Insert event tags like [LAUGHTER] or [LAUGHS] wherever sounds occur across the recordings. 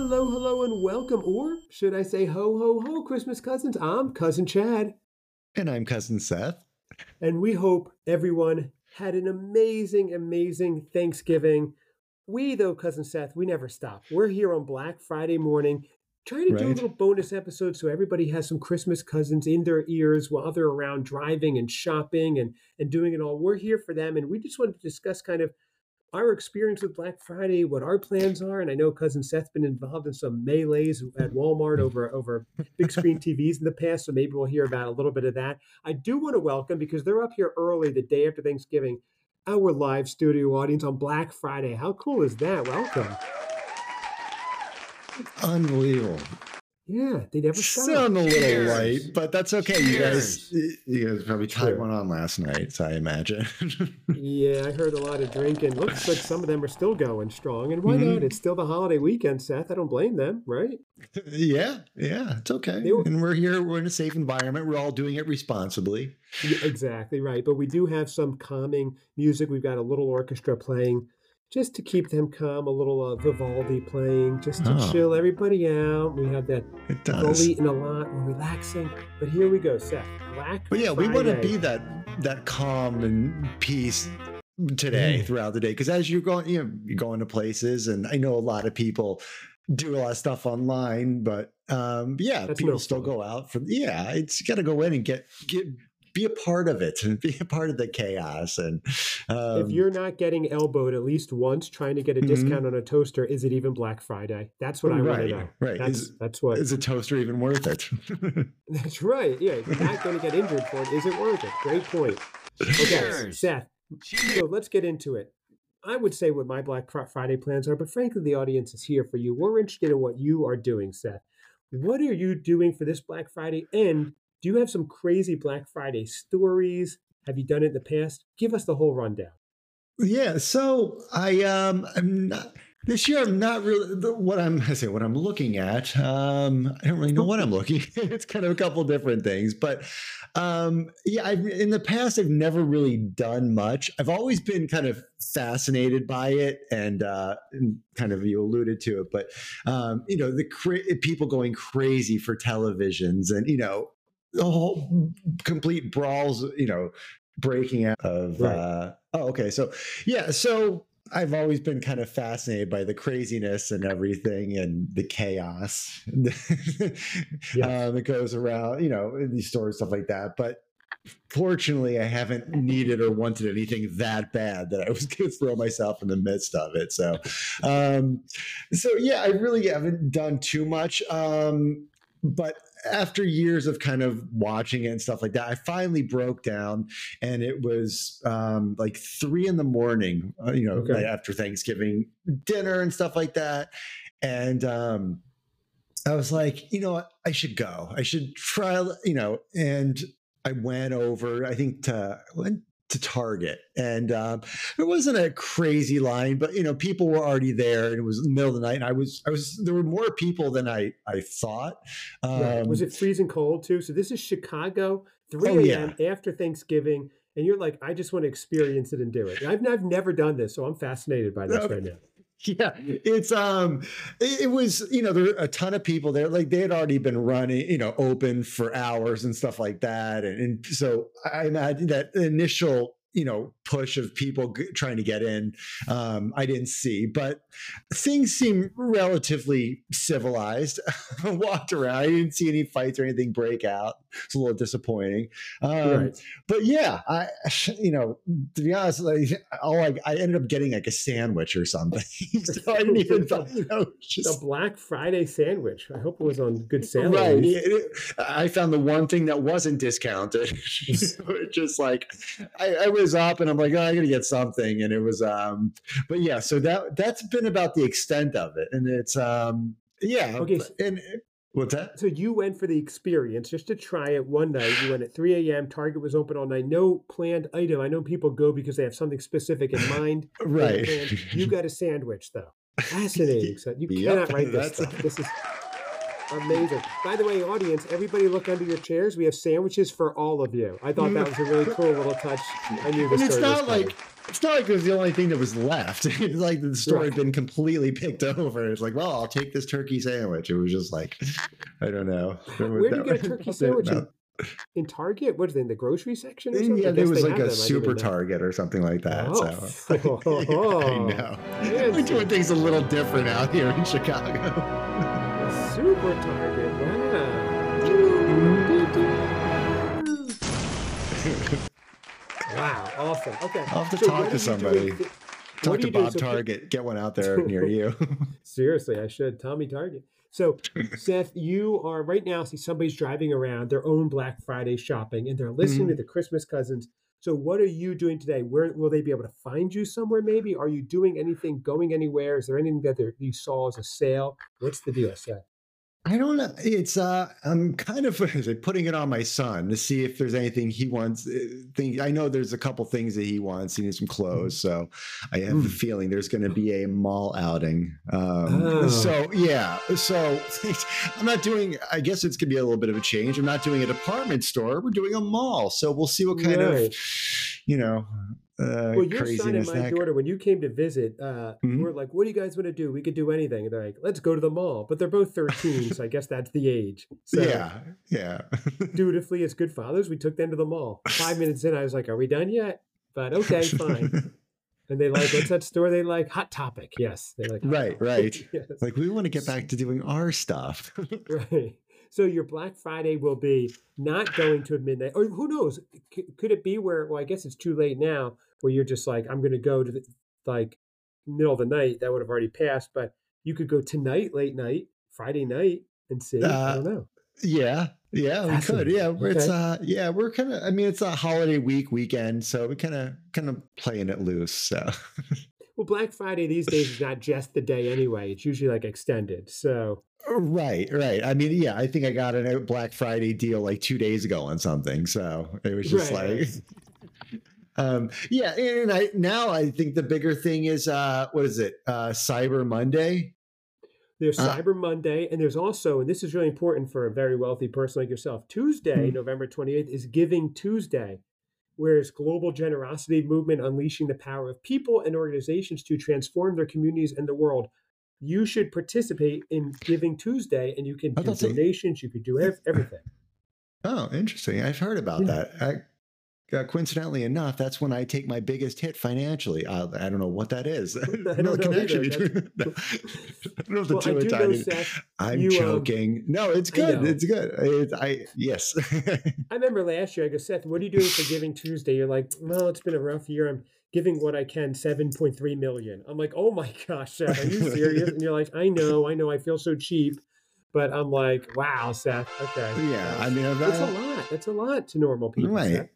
hello, hello, and welcome. Or should I say ho, ho, ho, Christmas cousins? I'm Cousin Chad. And I'm Cousin Seth. And we hope everyone had an amazing, amazing Thanksgiving. We, though, Cousin Seth, we never stop. We're here on Black Friday morning trying to right. do a little bonus episode so everybody has some Christmas cousins in their ears while they're around driving and shopping and, and doing it all. We're here for them. And we just wanted to discuss kind of our experience with Black Friday, what our plans are, and I know cousin Seth's been involved in some melees at Walmart mm. over over big screen [LAUGHS] TVs in the past, so maybe we'll hear about a little bit of that. I do want to welcome because they're up here early the day after Thanksgiving, our live studio audience on Black Friday. How cool is that? Welcome. Unbelievable. Yeah, they never stop. Sound a little Cheers. light, but that's okay. Cheers. You guys, you guys probably tied sure. one on last night, so I imagine. [LAUGHS] yeah, I heard a lot of drinking. Looks like some of them are still going strong, and why mm-hmm. not? It's still the holiday weekend, Seth. I don't blame them, right? Yeah, yeah, it's okay. Were, and we're here. We're in a safe environment. We're all doing it responsibly. Yeah, exactly right. But we do have some calming music. We've got a little orchestra playing just to keep them calm, a little uh, Vivaldi playing, just to oh. chill everybody out. We have that full eating a lot, we're relaxing. But here we go, Seth. Black. But yeah, Friday. we want to be that that calm and peace today mm. throughout the day because as you're going, you know, you're going to places, and I know a lot of people do a lot of stuff online, but um, yeah, That's people no still go out for yeah. it's got to go in and get get be a part of it and [LAUGHS] be a part of the chaos. And um, if you're not getting elbowed at least once trying to get a mm-hmm. discount on a toaster, is it even Black Friday? That's what I right, want to know. Right. That's, is, that's what is a toaster even worth it? [LAUGHS] [LAUGHS] that's right. Yeah. If you're not going to get injured for it, is it worth it? Great point. Okay, Seth. Cheers. So let's get into it. I would say what my Black Friday plans are, but frankly, the audience is here for you. We're interested in what you are doing, Seth. What are you doing for this Black Friday? And do you have some crazy Black Friday stories? Have you done it in the past? Give us the whole rundown. Yeah, so I um I'm not this year I'm not really what I'm I say what I'm looking at. Um, I don't really know what I'm looking. [LAUGHS] it's kind of a couple different things, but um, yeah, I've, in the past I've never really done much. I've always been kind of fascinated by it, and, uh, and kind of you alluded to it, but um, you know the cra- people going crazy for televisions, and you know the whole complete brawls, you know, breaking out of. Right. Uh, oh, okay. So yeah, so I've always been kind of fascinated by the craziness and everything and the chaos [LAUGHS] yeah. um, that goes around, you know, in these stories, stuff like that. But fortunately, I haven't needed or wanted anything that bad that I was going to throw myself in the midst of it. So, um, so yeah, I really haven't done too much. Um, but after years of kind of watching it and stuff like that, I finally broke down, and it was um, like three in the morning, uh, you know, okay. right after Thanksgiving dinner and stuff like that, and um, I was like, you know what, I should go. I should try, you know, and I went over, I think to went to Target. And um, it wasn't a crazy line, but you know, people were already there, and it was the middle of the night. And I was, I was, there were more people than I, I thought. Um, right. Was it freezing cold too? So this is Chicago, three oh, a.m. Yeah. after Thanksgiving, and you're like, I just want to experience it and do it. I've, I've never done this, so I'm fascinated by this right now. [LAUGHS] Yeah, it's um, it, was you know there were a ton of people there. Like they had already been running, you know, open for hours and stuff like that, and, and so I imagine that initial you know push of people g- trying to get in um, i didn't see but things seem relatively civilized. [LAUGHS] Walked around i didn't see any fights or anything break out. It's a little disappointing. Um, right. but yeah i [LAUGHS] you know to be honest like, [LAUGHS] all I, I ended up getting like a sandwich or something. So i didn't even you know just... the black friday sandwich. I hope it was on good sale right it, it, i found the one thing that wasn't discounted. Just like I, I was up and i'm like oh, i gotta get something and it was um but yeah so that that's been about the extent of it and it's um yeah okay and What's that? So you went for the experience just to try it one night. You went at 3 a.m. Target was open all night. No planned item. I know people go because they have something specific in mind. [LAUGHS] right. You got a sandwich though. [LAUGHS] Fascinating. So you yep, cannot write this stuff. This is [LAUGHS] amazing. By the way, audience, everybody look under your chairs. We have sandwiches for all of you. I thought that was a really cool little touch. I knew this. And it's not like it's not like it was the only thing that was left. [LAUGHS] It's like the store had been completely picked [LAUGHS] over. It's like, well, I'll take this turkey sandwich. It was just like, I don't know. Where do you get a turkey [LAUGHS] sandwich? In, in Target? What is it in the grocery section? Or mm, something? Yeah, there was like a super Target or something like that. Oh. So I know we're doing things a little different out here in Chicago. Super Target. Wow. [LAUGHS] Wow, awesome. Okay. I'll have to so talk to somebody. Talk to Bob Target. Get one out there [LAUGHS] near you. [LAUGHS] Seriously, I should. Tommy Target. So, Seth, you are right now. See, somebody's driving around their own Black Friday shopping, and they're listening mm-hmm. to the Christmas cousins. So, what are you doing today? Where will they be able to find you somewhere? Maybe are you doing anything? Going anywhere? Is there anything that you saw as a sale? What's the deal, Seth? I don't know. It's uh, I'm kind of [LAUGHS] putting it on my son to see if there's anything he wants. Uh, think I know there's a couple things that he wants. He needs some clothes, mm. so I have mm. the feeling there's going to be a mall outing. Um, oh. So yeah, so [LAUGHS] I'm not doing. I guess it's going to be a little bit of a change. I'm not doing a department store. We're doing a mall. So we'll see what kind right. of, you know, uh, well, your son and my daughter, when you came to visit, uh, mm-hmm. we're like, "What do you guys want to do? We could do anything." And they're like, "Let's go to the mall." But they're both thirteen, so I guess that's the age. [LAUGHS] So, yeah, yeah. [LAUGHS] dutifully, as good fathers, we took them to the mall. Five minutes in, I was like, "Are we done yet?" But okay, fine. [LAUGHS] and they like, what's that store they like? Hot Topic. Yes, they like. right, Topic. right. yes. Like we want to get back to doing our stuff. right. So your Black Friday will be not going to a midnight, or who knows? C- could it be where? Well, I guess it's too late now where you're just like, I'm going to go to the like middle of the night. That would have already passed, but you could go tonight, late night, Friday night, and see. Uh, I don't know. Yeah, yeah, we could. Yeah, okay. it's uh, yeah, we're kind of. I mean, it's a holiday week weekend, so we kind of kind of playing it loose. So. [LAUGHS] well, Black Friday these days is not just the day anyway. It's usually like extended. So. Right, right. I mean, yeah, I think I got a Black Friday deal like two days ago on something, so it was just right. like [LAUGHS] um, yeah, and I now I think the bigger thing is uh, what is it? Uh, Cyber Monday. There's uh, Cyber Monday, and there's also, and this is really important for a very wealthy person like yourself. Tuesday, hmm November 28th, is Giving Tuesday, whereas Global Generosity Movement unleashing the power of people and organizations to transform their communities and the world. You should participate in Giving Tuesday, and you can do donations. You could do everything. Oh, interesting. I've heard about yeah. that. Uh, coincidentally enough, that's when I take my biggest hit financially. Uh, I don't know what that is. [LAUGHS] [LAUGHS] [LAUGHS] I don't know the connection between. I don't know the well, two do know, Seth, I'm you, um, joking. Um, no, it's good. It's good. I yes. I remember last year. I go, Seth, what are you doing for Giving Tuesday? You're like, well, it's been a rough year. I'm giving what I can, seven point three million. I'm like, oh my gosh, Seth, are you serious? and you're like, I know, I know, I feel so cheap. But I'm like, wow, Seth. Okay. Yeah, I mean, that's a lot. That's a lot to normal people. Right. Seth.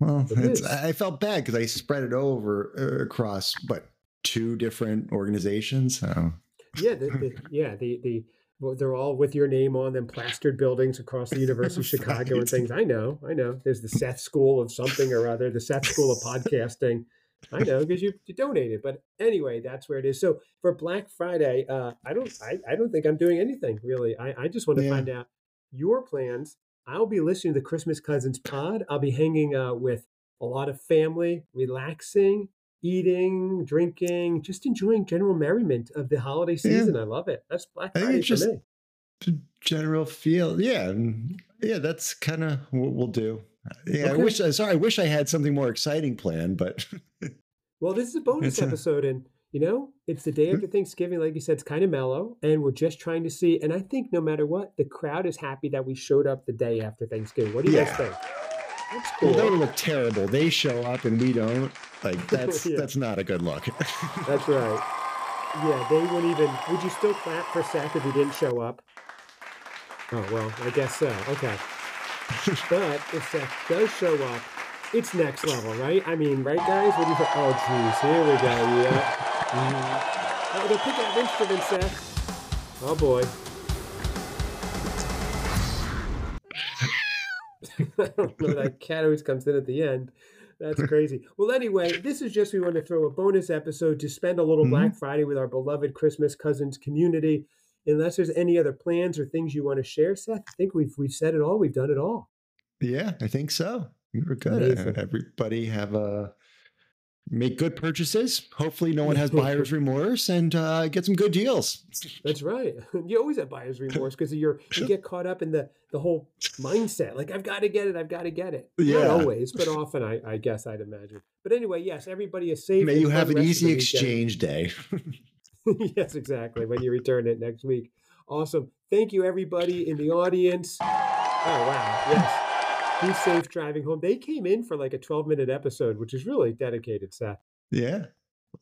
Well, I felt bad because I spread it over uh, across, but two different organizations. So. Yeah, the, the, yeah, the the well, they're all with your name on them, plastered buildings across the [LAUGHS] University of Chicago right. and things. I know, I know. There's the Seth School of something or other, the Seth School of [LAUGHS] Podcasting. I know because you, you donated, but anyway, that's where it is. So for Black Friday, uh, I don't, I, I don't think I'm doing anything really. I, I just want to yeah. find out your plans I'll be listening to the Christmas Cousins pod. I'll be hanging uh, with a lot of family, relaxing, eating, drinking, just enjoying general merriment of the holiday season. Yeah. I love it. That's Black Friday for just me. General feel, yeah, yeah. That's kind of what we'll do. Yeah, okay. I wish. Sorry, I wish I had something more exciting planned, but. [LAUGHS] well, this is a bonus episode, and you know, it's the day mm-hmm. after Thanksgiving. Like you said, it's kind of mellow, and we're just trying to see. And I think no matter what, the crowd is happy that we showed up the day after Thanksgiving. What do you yeah. guys think? That's cool. Well, that would look terrible. They show up and we don't. Like [LAUGHS] that's yeah. that's not a good look. [LAUGHS] that's right. Yeah, they wouldn't even. Would you still clap for Seth if he didn't show up? Oh well, I guess so. Okay. [LAUGHS] but if Seth does show up, it's next level, right? I mean, right, guys? What do you think? Oh, jeez, here we go. Yeah. Mm. Oh, they'll pick up instruments, Seth. Oh boy. I don't know that cat always comes in at the end. That's crazy. Well, anyway, this is just we want to throw a bonus episode to spend a little mm-hmm. Black Friday with our beloved Christmas Cousins community. Unless there's any other plans or things you want to share, Seth, I think we've we've said it all. We've done it all. Yeah, I think so. We were good. Amazing. Everybody have a make good purchases. Hopefully, no one has [LAUGHS] buyer's remorse and uh, get some good deals. That's right. [LAUGHS] You always have buyer's remorse because you're you get caught up in the the whole mindset. Like I've got to get it. I've got to get it. Yeah. Not always, but often. I, I guess I'd imagine. But anyway, yes. Everybody is safe. May you have an easy exchange day. [LAUGHS] yes, exactly. When you return it next week. Awesome. Thank you, everybody in the audience. Oh wow. Yes. Be safe driving home. They came in for like a 12 minute episode, which is really dedicated, Seth. Yeah.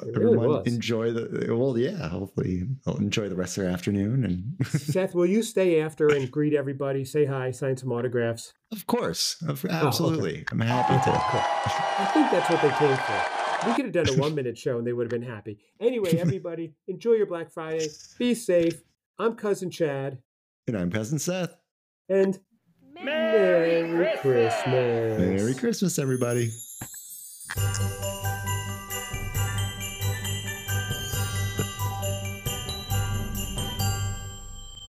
It Everyone really enjoy the uh, well, yeah. Hopefully, they'll enjoy the rest of their afternoon. And [LAUGHS] Seth, will you stay after and greet everybody? Say hi, sign some autographs. Of course, absolutely. Oh, okay. I'm happy to. I think that's what they came for. We could have done a one minute show and they would have been happy. Anyway, [LAUGHS] everybody, enjoy your Black Friday. Be safe. I'm cousin Chad, and I'm cousin Seth. And Merry, Merry Christmas. Christmas. Merry Christmas, everybody.